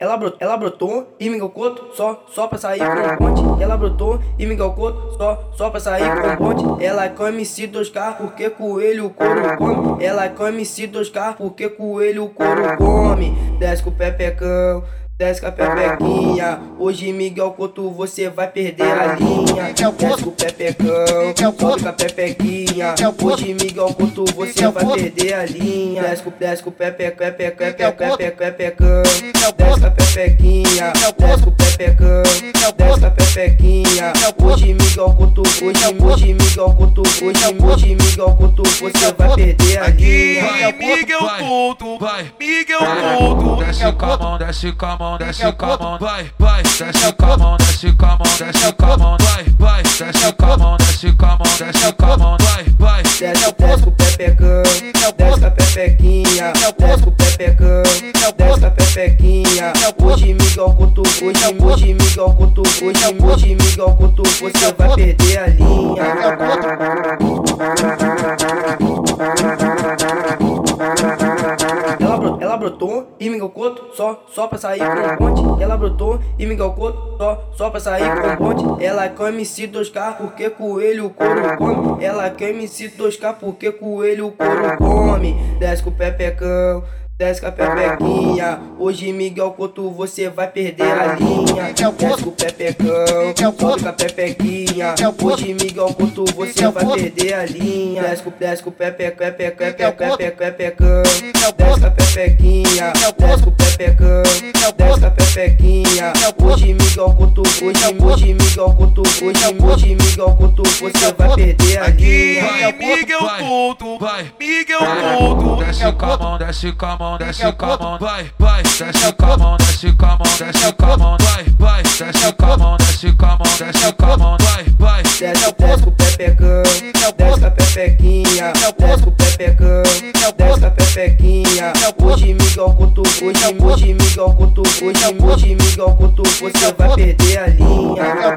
Ela brotou, ela brotou e me coto só, só pra sair com ponte. Ela brotou e me coto só, só pra sair com ponte. Ela come se 2K porque coelho couro come. Ela come se 2K porque coelho couro come. Desce com o pepecão. Desce com a pepequinha, hoje Miguel Couto você vai perder a linha. Desce com o pepecão, sobe com a pepequinha, hoje Miguel Couto você vai perder a linha. Desce com, desce com o pepe, pepe, pepe, pepe, pepecão, desce com a pepequinha, desce com o pepecão, desce com a pepequinha. Hoje Miguel Couto, hoje, hoje Miguel Couto, hoje, hoje Miguel Couto você vai perder a linha. Vai, Miguel Couto, vai, Miguel Couto. Desce com a mão, desce com a mão mão, desce com a mão, vai, vai, desce com a mão, desce com a mão, desce com a mão, vai, vai, desce com a mão, desce com a mão, desce com a mão, vai, vai. Desce, desce com o pepecão, desce com a pepequinha, desce com o pepecão, desce com a pepequinha. Hoje Miguel Couto, hoje, hoje Miguel Couto, hoje, hoje Miguel Couto, você vai perder a linha. Ela brotou e me coto só, só pra sair com ponte. Ela brotou e me coto só, só pra sair com ponte. Ela quer MC 2K porque coelho couro come. Ela quer MC 2K porque coelho couro come. Desce com o pepecão. Desce com a pepequinha, hoje Miguel Couto você vai perder a linha. Desce com o pepecão, sobe com a pepequinha, hoje Miguel Couto você vai perder a linha. Desce com, desce com o pepe, pepe, pepe, pepe, pepecão, desce com a pepequinha, desce com o pepecão, desce com a pepequinha. Hoje Miguel Couto, hoje, hoje Miguel Couto, hoje, hoje Miguel Couto você vai perder a linha. Vai, Miguel Couto, vai, Miguel Couto. Desce com a mão, desce com a mão mão, desce com a mão, vai, vai, desce com a mão, desce com a mão, desce com a mão, vai, vai, desce com a mão, desce com a mão, desce com a mão, vai, vai. Desce, desce com o pepecão, desce com a pepequinha, desce com o pepecão, desce com a pepequinha. Hoje Miguel Couto, hoje, hoje Miguel Couto, hoje, hoje Miguel Couto, você vai perder a linha.